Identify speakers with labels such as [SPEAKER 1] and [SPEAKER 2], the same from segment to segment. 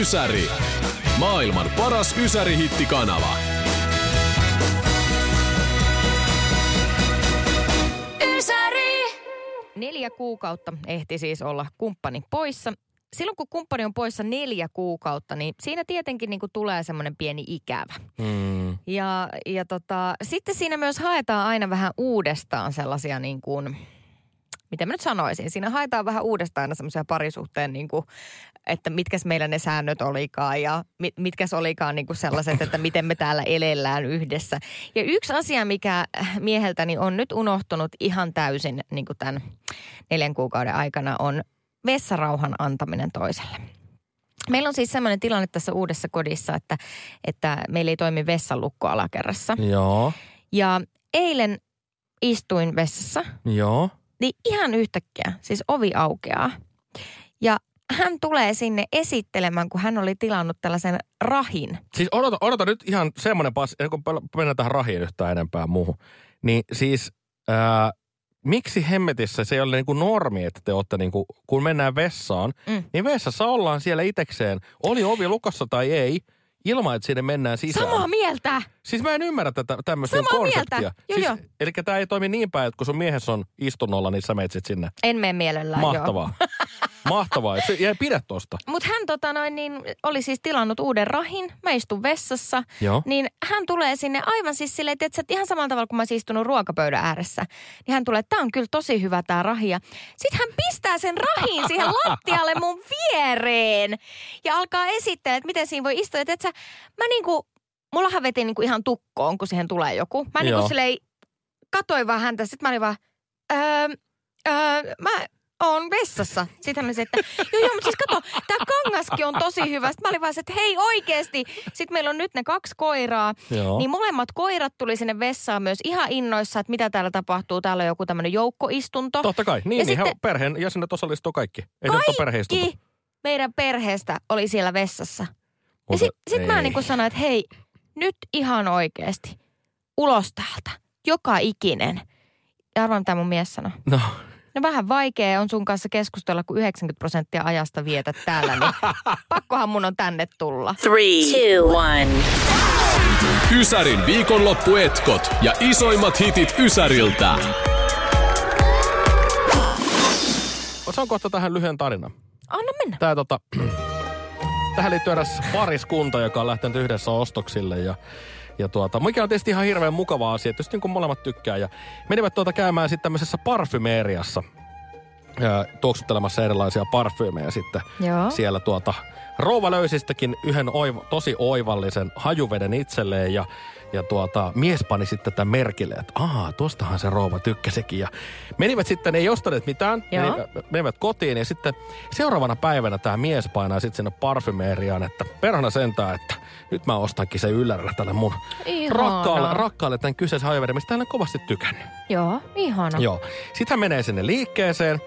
[SPEAKER 1] Ysäri. Maailman paras Ysäri-hittikanava.
[SPEAKER 2] Ysäri! Neljä kuukautta ehti siis olla kumppani poissa. Silloin kun kumppani on poissa neljä kuukautta, niin siinä tietenkin niin kuin tulee semmoinen pieni ikävä.
[SPEAKER 3] Mm.
[SPEAKER 2] Ja, ja tota, sitten siinä myös haetaan aina vähän uudestaan sellaisia niin kuin, miten mä nyt sanoisin, siinä haetaan vähän uudestaan aina semmoisia parisuhteen, niin kuin, että mitkäs meillä ne säännöt olikaan ja mit, mitkäs olikaan niin kuin sellaiset, että miten me täällä elellään yhdessä. Ja yksi asia, mikä mieheltäni on nyt unohtunut ihan täysin niin kuin tämän neljän kuukauden aikana, on vessarauhan antaminen toiselle. Meillä on siis sellainen tilanne tässä uudessa kodissa, että, että meillä ei toimi vessalukko alakerrassa.
[SPEAKER 3] Joo,
[SPEAKER 2] Ja eilen istuin vessassa,
[SPEAKER 3] joo.
[SPEAKER 2] Niin ihan yhtäkkiä, siis ovi aukeaa. Ja hän tulee sinne esittelemään, kun hän oli tilannut tällaisen rahin.
[SPEAKER 3] Siis odota, odota nyt ihan semmoinen ennen kuin mennään tähän rahiin yhtään enempää muuhun. Niin siis, ää, miksi hemmetissä se ei ole niin kuin normi, että te olette niin kuin, kun mennään vessaan,
[SPEAKER 2] mm.
[SPEAKER 3] niin vessassa ollaan siellä itekseen. Oli ovi lukossa tai ei, ilman että sinne mennään sisään.
[SPEAKER 2] Samaa mieltä!
[SPEAKER 3] Siis mä en ymmärrä tätä tämmöistä
[SPEAKER 2] Samaa
[SPEAKER 3] konseptia.
[SPEAKER 2] mieltä. Joo,
[SPEAKER 3] siis,
[SPEAKER 2] joo.
[SPEAKER 3] Eli tämä ei toimi niin päin, että kun sun miehessä on istunnolla, niin sä menet sinne.
[SPEAKER 2] En mene mielellään,
[SPEAKER 3] Mahtavaa. Mahtavaa. Se, ja pidä tosta.
[SPEAKER 2] Mutta hän tota noin, niin, oli siis tilannut uuden rahin. Mä istun vessassa.
[SPEAKER 3] Joo.
[SPEAKER 2] Niin hän tulee sinne aivan siis silleen, että et ihan samalla tavalla kuin mä olisin istunut ruokapöydän ääressä. Niin hän tulee, että tää on kyllä tosi hyvä tää rahi. Ja Sitten hän pistää sen rahin siihen lattialle mun viereen. Ja alkaa esittää, että miten siinä voi istua. Että et sä, mä niinku, mullahan veti niinku ihan tukkoon, kun siihen tulee joku. Mä niinku silleen, katoin vaan häntä. Sitten mä olin vaan, öö, öö, mä oon vessassa. Sitten hän oli se, että joo joo, mutta siis kato, tää kangaskin on tosi hyvä. Sitten mä olin vaan se, että hei oikeesti. Sitten meillä on nyt ne kaksi koiraa.
[SPEAKER 3] Joo.
[SPEAKER 2] Niin molemmat koirat tuli sinne vessaan myös ihan innoissa, että mitä täällä tapahtuu. Täällä on joku tämmöinen joukkoistunto.
[SPEAKER 3] Totta kai. Niin,
[SPEAKER 2] Ja
[SPEAKER 3] niin
[SPEAKER 2] sitten-
[SPEAKER 3] perheen jäsenet osallistuu kaikki. Ei.
[SPEAKER 2] Kaikki meidän perheestä oli siellä vessassa. Ja
[SPEAKER 3] Mutta
[SPEAKER 2] sitten sit mä niin sanoin, että hei, nyt ihan oikeasti. Ulos täältä. Joka ikinen. Ja arvaa, mitä mun mies sanoi.
[SPEAKER 3] No,
[SPEAKER 2] No vähän vaikea on sun kanssa keskustella, kun 90 prosenttia ajasta vietät täällä, niin pakkohan mun on tänne tulla.
[SPEAKER 4] Three, two, one.
[SPEAKER 1] Ysärin viikonloppuetkot ja isoimmat hitit Ysäriltä.
[SPEAKER 3] saan kohta tähän lyhyen tarinan.
[SPEAKER 2] Anna mennä.
[SPEAKER 3] Tää, tota, tähän liittyy eräs pariskunta, joka on lähtenyt yhdessä ostoksille ja ja tuota, mikä on tietysti ihan hirveän mukava asia, että niin kuin molemmat tykkää. Ja menivät tuota käymään sitten tämmöisessä parfymeeriassa, tuoksuttelemassa erilaisia parfyymejä sitten
[SPEAKER 2] Joo.
[SPEAKER 3] siellä tuota. Rouva löysistäkin yhden oiva, tosi oivallisen hajuveden itselleen ja, ja tuota, mies pani sitten tämän merkille, että aah, tuostahan se rouva tykkäsikin. Ja menivät sitten, ei ostaneet mitään, menivät, menivät kotiin ja sitten seuraavana päivänä tämä mies painaa sitten sinne parfymeeriaan, että perhana sentään, että nyt mä ostankin se yllärä tälle mun rakkaalle, rakkaalle tämän kyseisen hajuveden, mistä hän on kovasti tykännyt.
[SPEAKER 2] Joo, ihana.
[SPEAKER 3] Joo. Sitten hän menee sinne liikkeeseen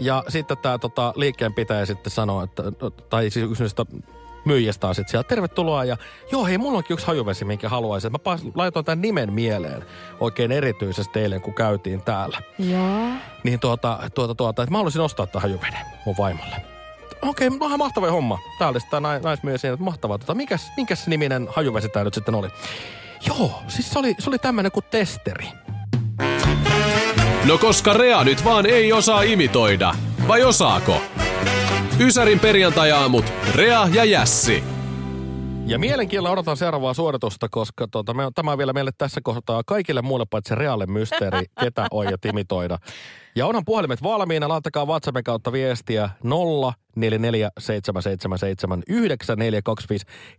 [SPEAKER 3] ja sitten tämä tota, liikkeenpitäjä sitten sanoo, että, tai siis niistä myyjästä on sitten siellä, tervetuloa ja joo hei, mulla onkin yksi hajuvesi, minkä haluaisin. Mä laitoin tämän nimen mieleen oikein erityisesti eilen, kun käytiin täällä.
[SPEAKER 2] Joo.
[SPEAKER 3] Niin tuota, tuota, tuota, että mä haluaisin ostaa tämän hajuveden mun vaimolle. Okei, okay, vähän mahtava homma. Tää oli sitä nais, naismies siinä, että mahtavaa. Tota, mikäs, minkäs niminen hajuvesi tää nyt sitten oli? Joo, siis se oli, se oli tämmönen kuin testeri.
[SPEAKER 1] No koska Rea nyt vaan ei osaa imitoida. Vai osaako? Ysärin perjantajaamut, Rea ja Jässi.
[SPEAKER 3] Ja mielenkiinnolla odotan seuraavaa suoritusta, koska tuota, me, tämä on vielä meille tässä kohtaa kaikille muille paitsi reaalle mysteeri, ketä oi ja timitoida. Ja onhan puhelimet valmiina, laittakaa WhatsAppin kautta viestiä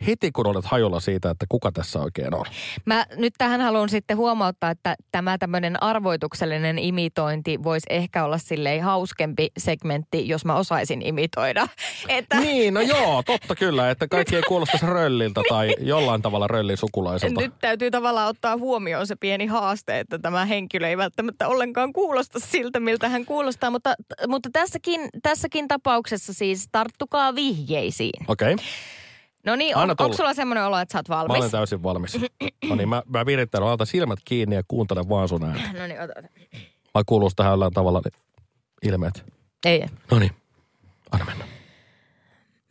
[SPEAKER 3] heti kun olet hajolla siitä, että kuka tässä oikein on.
[SPEAKER 2] Mä nyt tähän haluan sitten huomauttaa, että tämä tämmöinen arvoituksellinen imitointi voisi ehkä olla silleen hauskempi segmentti, jos mä osaisin imitoida. Että
[SPEAKER 3] Niin, no joo, totta kyllä, että kaikki ei kuulostaisi rölliltä tai jollain tavalla röllin sukulaiselta.
[SPEAKER 2] nyt täytyy tavallaan ottaa huomioon se pieni haaste, että tämä henkilö ei välttämättä ollenkaan kuulosta siltä, miltä hän kuulostaa. Mutta, mutta tässäkin, tässäkin tapauksessa siis tarttukaa vihjeisiin.
[SPEAKER 3] Okei, okay.
[SPEAKER 2] No niin, on, onko sulla semmoinen olo, että sä oot
[SPEAKER 3] mä
[SPEAKER 2] valmis?
[SPEAKER 3] olen täysin valmis. No niin, mä, mä virittelen, ota silmät kiinni ja kuuntele vaan sun ääntä.
[SPEAKER 2] No niin, ota, ota.
[SPEAKER 3] Vai kuuluu tähän jollain tavalla ne ilmeet?
[SPEAKER 2] Ei.
[SPEAKER 3] No niin, anna mennä.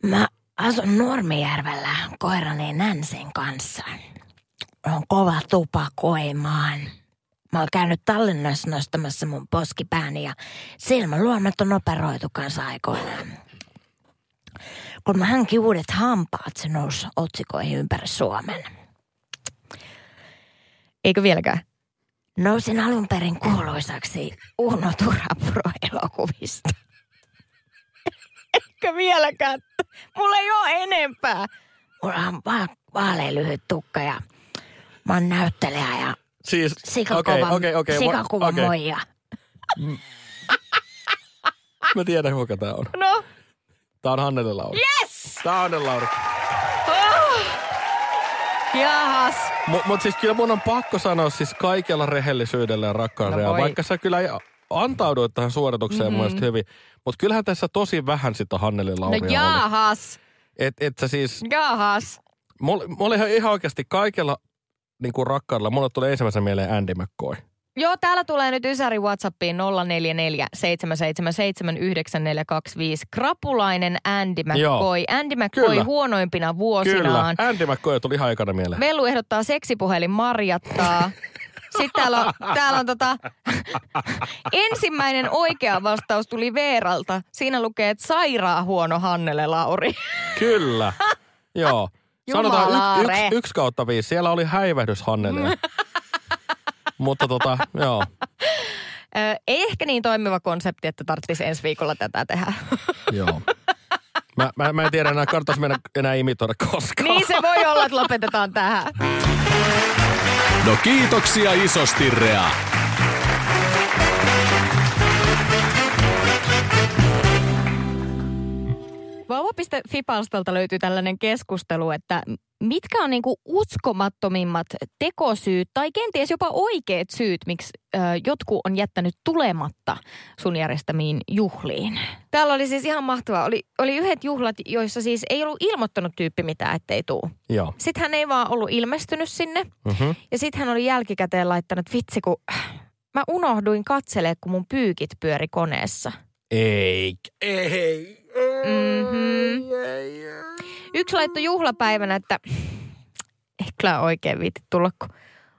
[SPEAKER 2] Mä asun Nurmijärvellä koirani Nänsin kanssa. On kova tupakoimaan. Mä oon käynyt Tallinnassa nostamassa mun poskipääni ja silmäluomet on operoitu kanssa aikoinaan. Kun mä hankin uudet hampaat, se nousi otsikoihin ympäri Suomen. Eikö vieläkään? Nousin alun perin kuuluisaksi Uno Turapuro-elokuvista. Eikä vieläkään. Mulla ei ole enempää. Mulla on va- vaalean lyhyt tukka ja mä oon näyttelijä ja
[SPEAKER 3] Siis,
[SPEAKER 2] sikakova,
[SPEAKER 3] okei, okei, okei, mo-
[SPEAKER 2] sikakova
[SPEAKER 3] okei.
[SPEAKER 2] moija.
[SPEAKER 3] Mä tiedän, kuka tää on.
[SPEAKER 2] No,
[SPEAKER 3] Tää on Hannele Lauri.
[SPEAKER 2] yes!
[SPEAKER 3] Tää on Hannele Lauri.
[SPEAKER 2] Jahas.
[SPEAKER 3] Mutta mut siis kyllä mun on pakko sanoa siis kaikella rehellisyydellä ja rakkaudella.
[SPEAKER 2] No
[SPEAKER 3] No vaikka sä kyllä antauduit tähän suoritukseen mm-hmm. mun mielestä hyvin. Mutta kyllähän tässä tosi vähän sitä Hanneli
[SPEAKER 2] No
[SPEAKER 3] Lauria oli.
[SPEAKER 2] jahas.
[SPEAKER 3] Et, et sä siis,
[SPEAKER 2] Jahas.
[SPEAKER 3] mulla, mulla ihan, ihan oikeasti kaikella niin kuin rakkaudella, mulle tulee ensimmäisenä mieleen Andy McCoy.
[SPEAKER 2] Joo, täällä tulee nyt Ysäri Whatsappiin 044 777 9425. Krapulainen Andy McCoy. Andy McCoy
[SPEAKER 3] Kyllä.
[SPEAKER 2] huonoimpina
[SPEAKER 3] Kyllä,
[SPEAKER 2] vuosinaan.
[SPEAKER 3] Andy McCoy tuli ihan aikana mieleen.
[SPEAKER 2] Velu ehdottaa seksipuhelin Marjattaa. Sitten täällä on, täällä on tota, ensimmäinen oikea vastaus tuli Veeralta. Siinä lukee, että sairaan huono Hannele Lauri.
[SPEAKER 3] Kyllä, joo. Sanotaan yksi yks, yksi kautta viisi. Siellä oli häivähdys Hannelille. Mutta tota, joo.
[SPEAKER 2] Ö, ei ehkä niin toimiva konsepti, että tarvitsisi ensi viikolla tätä tehdä.
[SPEAKER 3] Joo. Mä, mä, mä en tiedä enää, kannattaisi mennä enää imitoida koskaan.
[SPEAKER 2] niin se voi olla, että lopetetaan tähän.
[SPEAKER 1] No kiitoksia isosti, Rea.
[SPEAKER 2] Vauva.fi-palstalta löytyy tällainen keskustelu, että mitkä on niinku uskomattomimmat tekosyyt tai kenties jopa oikeat syyt, miksi ö, jotkut on jättänyt tulematta sun järjestämiin juhliin. Täällä oli siis ihan mahtavaa. Oli, oli yhdet juhlat, joissa siis ei ollut ilmoittanut tyyppi mitään, ettei tuu.
[SPEAKER 3] Joo.
[SPEAKER 2] Sitten hän ei vaan ollut ilmestynyt sinne.
[SPEAKER 3] Mm-hmm.
[SPEAKER 2] Ja sitten hän oli jälkikäteen laittanut, vitsi kun mä unohduin katselee, kun mun pyykit pyöri koneessa.
[SPEAKER 3] Ei. Ei.
[SPEAKER 2] Mhm. Yksi laittoi juhlapäivänä, että ei kyllä oikein viitti tulla, kun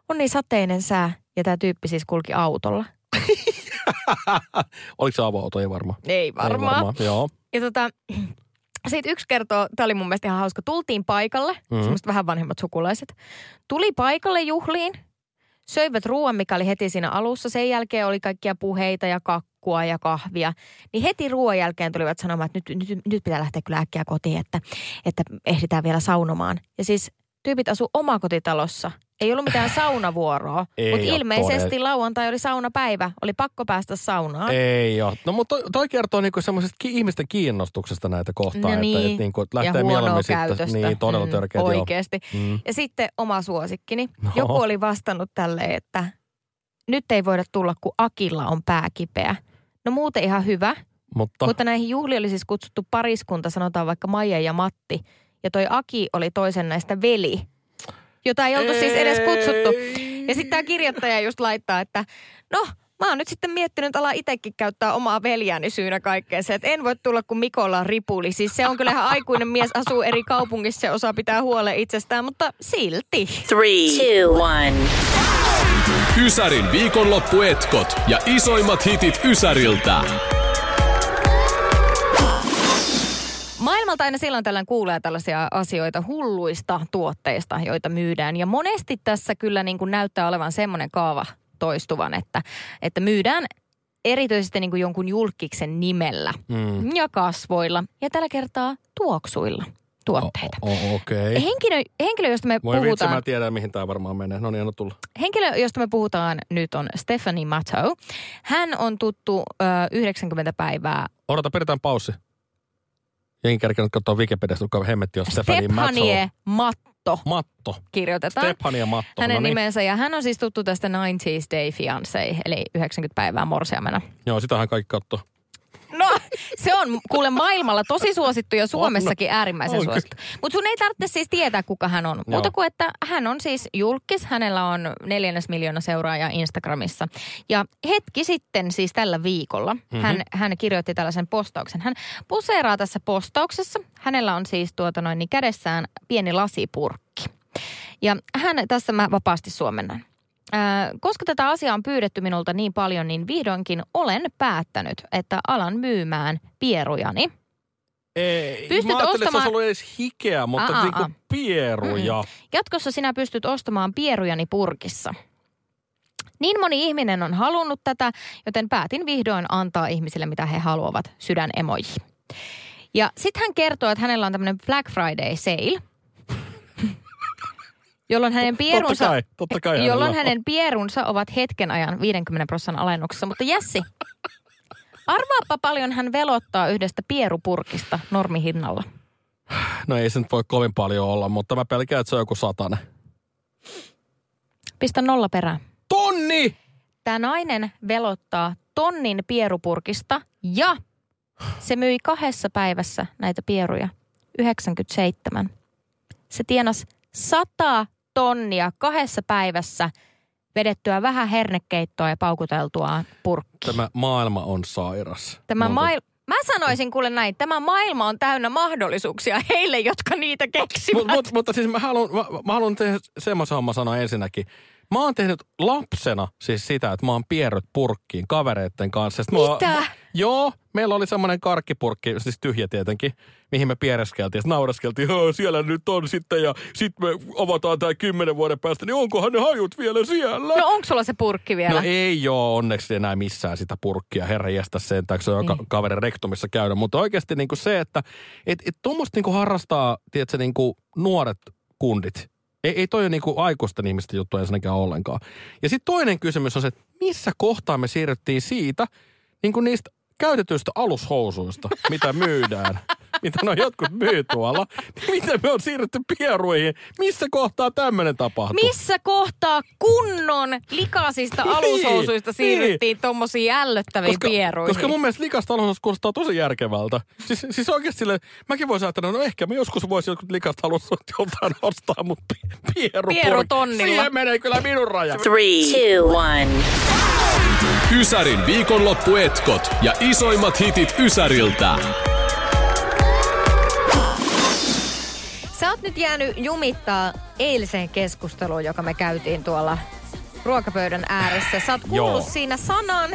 [SPEAKER 2] on niin sateinen sää. Ja tämä tyyppi siis kulki autolla.
[SPEAKER 3] Oliko se avoauto? Ei varmaan.
[SPEAKER 2] Ei varmaan.
[SPEAKER 3] Ei varmaan. Joo.
[SPEAKER 2] Ja tota, sitten yksi kertoo, tämä oli mun mielestä ihan hauska, tultiin paikalle,
[SPEAKER 3] Mhm.
[SPEAKER 2] mm-hmm. semmoiset vähän vanhemmat sukulaiset. Tuli paikalle juhliin, söivät ruoan, mikä oli heti siinä alussa. Sen jälkeen oli kaikkia puheita ja kakkua ja kahvia. Niin heti ruoan jälkeen tulivat sanomaan, että nyt, nyt, nyt pitää lähteä kyllä äkkiä kotiin, että, että ehditään vielä saunomaan. Ja siis tyypit asu omakotitalossa. Ei ollut mitään saunavuoroa, mutta ilmeisesti
[SPEAKER 3] todella.
[SPEAKER 2] lauantai oli saunapäivä. Oli pakko päästä saunaan.
[SPEAKER 3] Ei joo. No mutta toi, toi kertoo niinku semmoisesta ki- ihmisten kiinnostuksesta näitä kohtaan.
[SPEAKER 2] No niin.
[SPEAKER 3] että, niinku, että
[SPEAKER 2] ja
[SPEAKER 3] lähtee
[SPEAKER 2] huonoa
[SPEAKER 3] mieluummin
[SPEAKER 2] käytöstä.
[SPEAKER 3] sitten. Niin, todella
[SPEAKER 2] Mm,
[SPEAKER 3] törkeät, joo.
[SPEAKER 2] Oikeasti.
[SPEAKER 3] Mm.
[SPEAKER 2] Ja sitten oma suosikkini.
[SPEAKER 3] No.
[SPEAKER 2] Joku oli vastannut tälleen, että nyt ei voida tulla, kun Akilla on pää kipeä. No muuten ihan hyvä,
[SPEAKER 3] Mutta,
[SPEAKER 2] mutta näihin juhliin oli siis kutsuttu pariskunta, sanotaan vaikka Maija ja Matti. Ja toi Aki oli toisen näistä veli, jota ei oltu siis edes kutsuttu. Ja sitten tämä kirjoittaja just laittaa, että no, mä oon nyt sitten miettinyt, että ala itsekin käyttää omaa veljääni syynä kaikkeen se, että en voi tulla, kun Mikolla on ripuli. Siis se on kyllä ihan aikuinen mies, asuu eri kaupungissa ja osaa pitää huolen itsestään, mutta silti.
[SPEAKER 4] Three, two, one.
[SPEAKER 1] Ysärin viikonloppuetkot ja isoimmat hitit Ysäriltä.
[SPEAKER 2] Maailmalta aina silloin tällöin kuulee tällaisia asioita hulluista tuotteista, joita myydään. Ja monesti tässä kyllä niin kuin näyttää olevan semmoinen kaava toistuvan, että, että myydään erityisesti niin kuin jonkun julkiksen nimellä
[SPEAKER 3] Mm.
[SPEAKER 2] ja kasvoilla ja tällä kertaa tuoksuilla tuotteita.
[SPEAKER 3] O- o-. Okay.
[SPEAKER 2] Henkilö, henkilö, josta me
[SPEAKER 3] Voi vitsi,
[SPEAKER 2] puhutaan,
[SPEAKER 3] mä tiedän mihin tämä varmaan menee. No niin, anna tulla.
[SPEAKER 2] henkilö, josta me puhutaan nyt on Stephanie Matto. Hän on tuttu ö, 90 päivää
[SPEAKER 3] Odota, pidetään paussi. Jengi kärkenyt katsoa Wikipediasta, kuka hemmetti on Stephanie
[SPEAKER 2] Stephanie
[SPEAKER 3] Matto.
[SPEAKER 2] Matto kirjoitetaan.
[SPEAKER 3] Stephanie Matto.
[SPEAKER 2] hänen
[SPEAKER 3] no niin.
[SPEAKER 2] nimensä ja hän on siis tuttu tästä 90s Day Fiancé, eli 90 päivää morsiamena.
[SPEAKER 3] Joo, sitähän kaikki katsoo.
[SPEAKER 2] Se on kuule maailmalla tosi suosittu ja Suomessakin
[SPEAKER 3] On,
[SPEAKER 2] äärimmäisen
[SPEAKER 3] on
[SPEAKER 2] suosittu. Mutta sun ei tarvitse siis tietää, kuka hän on. Muuta
[SPEAKER 3] Joo.
[SPEAKER 2] kuin, että hän on siis julkis. Hänellä on neljännes miljoona seuraajaa Instagramissa. Ja hetki sitten, siis tällä viikolla, mm-hmm. hän, hän kirjoitti tällaisen postauksen. Hän poseeraa tässä postauksessa. Hänellä on siis tuota noin, niin kädessään pieni lasipurkki. Ja hän, tässä mä vapaasti suomennan. Ää, koska tätä asiaa on pyydetty minulta niin paljon, niin vihdoinkin olen päättänyt, että alan myymään pierujani.
[SPEAKER 3] Ei,
[SPEAKER 2] Pystyt
[SPEAKER 3] mä ajattelin, että se
[SPEAKER 2] ostamaan-
[SPEAKER 3] olisi ollut edes hikeä, mutta
[SPEAKER 2] Aa, aa,
[SPEAKER 3] niinku
[SPEAKER 2] aa.
[SPEAKER 3] pieruja.
[SPEAKER 2] Jatkossa sinä pystyt ostamaan pierujani purkissa. Niin moni ihminen on halunnut tätä, joten päätin vihdoin antaa ihmisille, mitä he haluavat, sydänemoji. Ja sitten hän kertoo, että hänellä on tämmöinen Black Friday sale, jolloin hänen pierunsa...
[SPEAKER 3] Totta kai, totta kai
[SPEAKER 2] jolloin
[SPEAKER 3] on.
[SPEAKER 2] hänen pierunsa ovat hetken ajan 50 prosentin alennuksessa. Mutta Jessi, arvaappa paljon hän velottaa yhdestä pierupurkista normihinnalla.
[SPEAKER 3] No ei se nyt voi kovin paljon olla, mutta mä pelkään, että se on joku satanen.
[SPEAKER 2] Pistä nolla perään.
[SPEAKER 3] Tonni!
[SPEAKER 2] Tämä nainen velottaa tonnin pierupurkista ja se myi kahdessa päivässä näitä pieruja. 97. Se tienas 100 tonnia kahdessa päivässä vedettyä vähän hernekeittoa ja paukuteltua purkkiin.
[SPEAKER 3] Tämä maailma on sairas.
[SPEAKER 2] Tämä
[SPEAKER 3] Monta-
[SPEAKER 2] mail- Mä sanoisin kuule näin, tämä maailma on täynnä mahdollisuuksia heille, jotka niitä keksivät.
[SPEAKER 3] Mut, mut, mutta siis mä haluan, mä, mä haluan tehdä semmoisen homman sanoa ensinnäkin. Mä oon tehnyt lapsena siis sitä, että mä oon pierryt purkkiin kavereitten kanssa. Sit mä
[SPEAKER 2] Mitä?
[SPEAKER 3] Joo, meillä oli semmoinen karkkipurkki, siis tyhjä tietenkin, mihin me piereskeltiin. Sitten naureskeltiin, "Hö, siellä nyt on sitten ja sitten me avataan tää kymmenen vuoden päästä, niin onkohan ne hajut vielä siellä?
[SPEAKER 2] No onko sulla se purkki vielä?
[SPEAKER 3] No ei ole onneksi enää missään sitä purkkia, herra jästä sen, se on
[SPEAKER 2] Niin.
[SPEAKER 3] kaverin rektumissa käynyt. Mutta oikeasti niinku se, että et, et tuommoista niinku harrastaa, tiedätkö, niinku nuoret kundit. Ei, ei toi ole niinku aikuisten ihmisten juttu ensinnäkään ollenkaan. Ja sitten toinen kysymys on se, että missä kohtaa me siirryttiin siitä, niinku niistä käytetyistä alushousuista, mitä myydään, mitä no jotkut myy tuolla, niin miten me on siirrytty pieruihin? Missä kohtaa tämmöinen tapahtuu?
[SPEAKER 2] Missä kohtaa kunnon likaisista alushousuista
[SPEAKER 3] niin.
[SPEAKER 2] siirryttiin tommosiin ällöttäviin
[SPEAKER 3] koska,
[SPEAKER 2] pieruihin?
[SPEAKER 3] Koska mun mielestä likasta alushousuista kuulostaa tosi järkevältä. Siis, siis oikeasti sille, mäkin voisin ajatella, no ehkä me joskus voisi jotkut likasta alushousuista joltain ostaa, mutta pi, pieru,
[SPEAKER 2] Pierutonnilla.
[SPEAKER 3] Siihen menee kyllä minun raja.
[SPEAKER 4] Three, two, one.
[SPEAKER 1] Ysärin viikonloppuetkot ja isoimmat hitit Ysäriltä.
[SPEAKER 2] Sä oot nyt jäänyt jumittaa eiliseen keskusteluun, joka me käytiin tuolla ruokapöydän ääressä. Sä oot kuullut
[SPEAKER 3] Joo.
[SPEAKER 2] siinä sanan,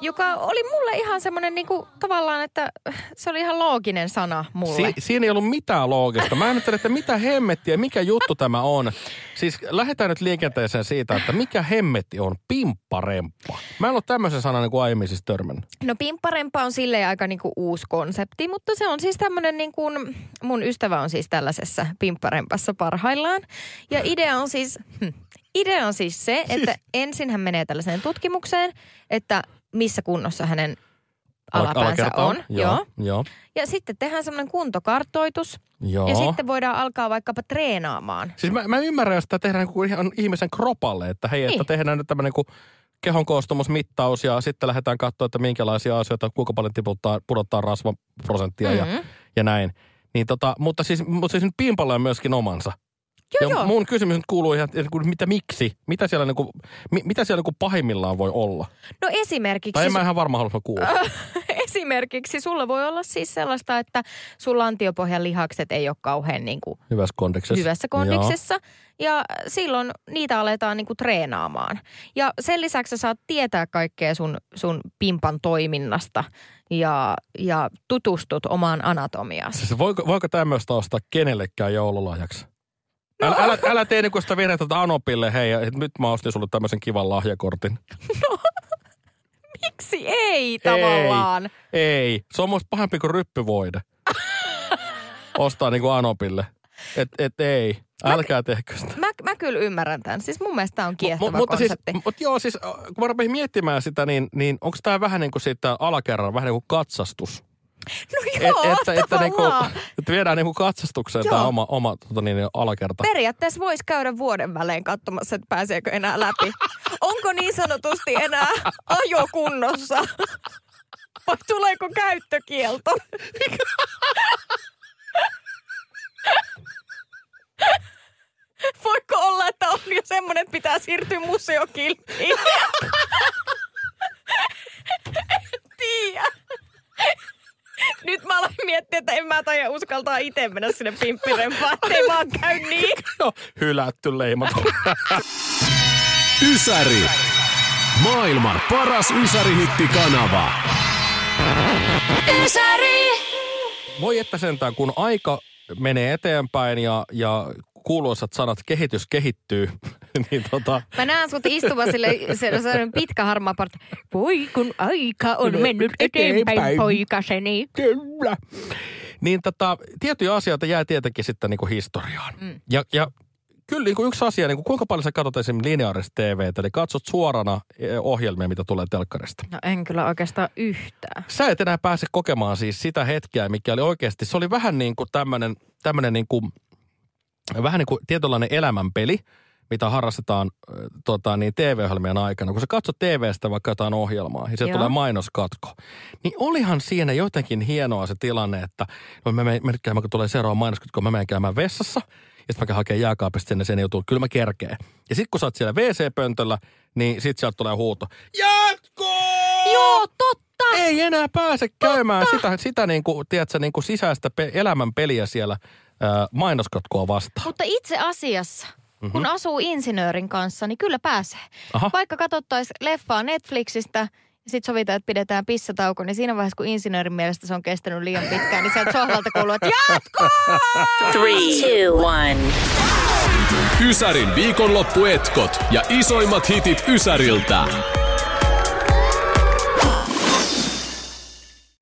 [SPEAKER 2] joka oli mulle ihan semmoinen niinku, tavallaan, että se oli ihan looginen sana mulle.
[SPEAKER 3] Si- siinä ei ollut mitään loogista. Mä ajattelin, että mitä hemmettiä, mikä juttu tämä on. Siis lähdetään nyt liikenteeseen siitä, että mikä hemmetti on pimpparemppa. Mä en ole tämmöisen sanan niin kuin aiemmin siis törmännyt.
[SPEAKER 2] No pimpparempa on silleen aika niinku uusi konsepti, mutta se on siis tämmöinen niin kuin, mun ystävä on siis tällaisessa pimpparempassa parhaillaan. Ja idea on siis, hm, idea on siis se, että ensin hän menee tällaiseen tutkimukseen, että missä kunnossa hänen alapäänsä on.
[SPEAKER 3] Joo, joo.
[SPEAKER 2] Ja sitten tehdään semmoinen kuntokartoitus.
[SPEAKER 3] joo.
[SPEAKER 2] Ja sitten voidaan alkaa vaikkapa treenaamaan.
[SPEAKER 3] Siis mä, mä ymmärrän, jos sitä tehdään niin kuin ihan ihmisen kropalle, että hei, että
[SPEAKER 2] Niin.
[SPEAKER 3] tehdään nyt tämmöinen kuin kehon koostumusmittaus ja sitten lähdetään katsoa, että minkälaisia asioita, kuinka paljon tiputtaa, pudottaa rasvaprosenttia mm-hmm. ja, ja näin. Niin tota, mutta siis, mutta siis nyt pimpalla on myöskin omansa.
[SPEAKER 2] Joo,
[SPEAKER 3] ja
[SPEAKER 2] joo.
[SPEAKER 3] mun kysymys nyt kuuluu ihan, mitä miksi? Mitä siellä, niin kuin, mi, mitä siellä niin kuin pahimmillaan voi olla?
[SPEAKER 2] No esimerkiksi...
[SPEAKER 3] Tai en mä ihan varma halua kuulla.
[SPEAKER 2] Esimerkiksi sulla voi olla siis sellaista, että sun lantiopohjan lihakset ei ole kauhean niin kuin
[SPEAKER 3] Hyvässä kondiksessa.
[SPEAKER 2] hyvässä kondiksessa. Ja silloin niitä aletaan niin kuin treenaamaan. Ja sen lisäksi sä saat tietää kaikkea sun, sun pimpan toiminnasta ja, ja tutustut omaan anatomiaan.
[SPEAKER 3] Siis voiko, voiko tämmöistä ostaa kenellekään joululahjaksi?
[SPEAKER 2] No.
[SPEAKER 3] Älä, älä, älä tee niin kuin sitä virhettä Anopille, hei, että nyt mä ostin sulle tämmöisen kivan lahjakortin.
[SPEAKER 2] Miksi ei tavallaan?
[SPEAKER 3] Ei, ei. Se on musta pahempi kuin ryppyvoide. Ostaa niinku Anopille. Et, et ei. Älkää tehkö sitä.
[SPEAKER 2] Mä, mä kyllä ymmärrän tämän. Siis mun mielestä tämä on kiehtova
[SPEAKER 3] Mu- mutta siis,
[SPEAKER 2] konsepti.
[SPEAKER 3] mutta joo, siis äh, kun mä rupesin miettimään sitä, niin, niin onko tämä vähän niin kuin siitä alakerran, vähän niin kuin katsastus?
[SPEAKER 2] No joo,
[SPEAKER 3] et, että, että, niinku, että viedään niinku katsastukseen
[SPEAKER 2] Joo.
[SPEAKER 3] tämä oma, oma tota niin, alakerta.
[SPEAKER 2] Periaatteessa voisi käydä vuoden välein katsomassa, että pääseekö enää läpi. Onko niin sanotusti enää ajo kunnossa? Vai tuleeko käyttökielto? Voiko olla, että on jo semmoinen, että pitää siirtyä museokilpiin? En tiedä. Nyt mä aloin mä taida uskaltaa itse mennä sinne pimppirempaan, ettei vaan käy niin.
[SPEAKER 3] Joo, hylätty leimaton.
[SPEAKER 1] Ysäri. Maailman paras ysärihittikanava.
[SPEAKER 3] Voi että sentään, kun aika menee eteenpäin ja, ja kuuluisat sanat kehitys kehittyy, niin tota,
[SPEAKER 2] Mä näen sut istuva sille se- sellainen pitkä harmaa parta. Voi kun aika on mennyt eteenpäin,
[SPEAKER 3] Eteenpäin.
[SPEAKER 2] poikaseni.
[SPEAKER 3] kyllä. Niin tota, tiettyjä asioita jää tietenkin sitten niin kuin historiaan. Mm. Ja, ja kyllä niin kuin yksi asia, niin kuin kuinka paljon sä katsot esimerkiksi lineaarista TVtä, eli katsot suorana eh, ohjelmia, mitä tulee telkkarista.
[SPEAKER 2] No en kyllä oikeastaan yhtään.
[SPEAKER 3] Sä et enää pääse kokemaan siis sitä hetkeä, mikä oli oikeasti, se oli vähän niin kuin tämmöinen, tämmöinen niin kuin, vähän niin kuin tietynlainen elämänpeli, mitä harrastetaan tota, niin TV-ohjelmien aikana. Kun sä katsot TVstä vaikka jotain ohjelmaa ja se
[SPEAKER 2] Joo.
[SPEAKER 3] tulee mainoskatko, niin olihan siinä jotenkin hienoa se tilanne, että no mä, menen, mä nyt käymään, kun tulee seuraava mainoskatko, mä menen käymään vessassa ja sitten mä hakemaan jääkaapista sinne, sen joutuu, kyllä mä kerkeen. Ja sitten kun sä oot siellä WC-pöntöllä, niin sit sieltä tulee huuto. Jatko!
[SPEAKER 2] Joo, totta!
[SPEAKER 3] Ei enää pääse käymään sitä, sitä niin kuin, tiedätkö, niin kuin sisäistä pe- elämän peliä siellä ää, mainoskatkoa vastaan.
[SPEAKER 2] Mutta itse asiassa, mm-hmm. kun asuu insinöörin kanssa, niin kyllä pääsee.
[SPEAKER 3] Aha.
[SPEAKER 2] Vaikka katsottaisiin leffaa Netflixistä ja sitten sovitaan, että pidetään pissatauko, niin siinä vaiheessa, kun insinöörin mielestä se on kestänyt liian pitkään, niin sieltä sohvalta kuuluu, että jatko!
[SPEAKER 4] Three, two, one.
[SPEAKER 1] Ysärin viikonloppuetkot ja isoimmat hitit Ysäriltä.